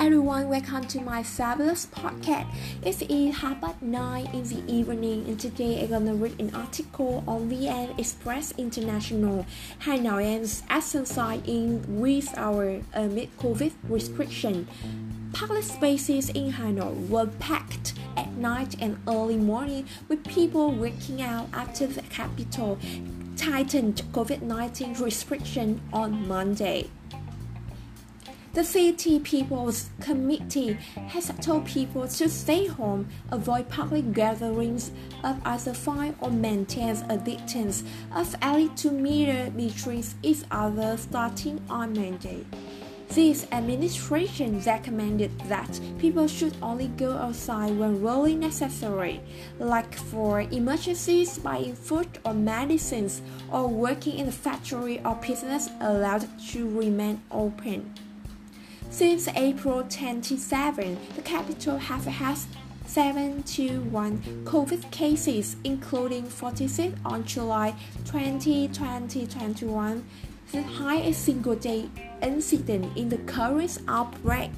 welcome to my fabulous podcast. It's half past nine in the evening, and today I'm gonna read an article on VN Express International. Hanoians exercise in with our uh, amid COVID restriction. Public spaces in Hanoi were packed at night and early morning with people working out after the capital tightened COVID-19 restriction on Monday. The City People's Committee has told people to stay home, avoid public gatherings of either five or maintain a distance of at least two meters between each other starting on Monday. This administration recommended that people should only go outside when really necessary, like for emergencies, buying food or medicines, or working in a factory or business allowed to remain open. Since April 27, the capital has had 721 COVID cases, including 46 on July 20, 2021, the highest single day incident in the current outbreak.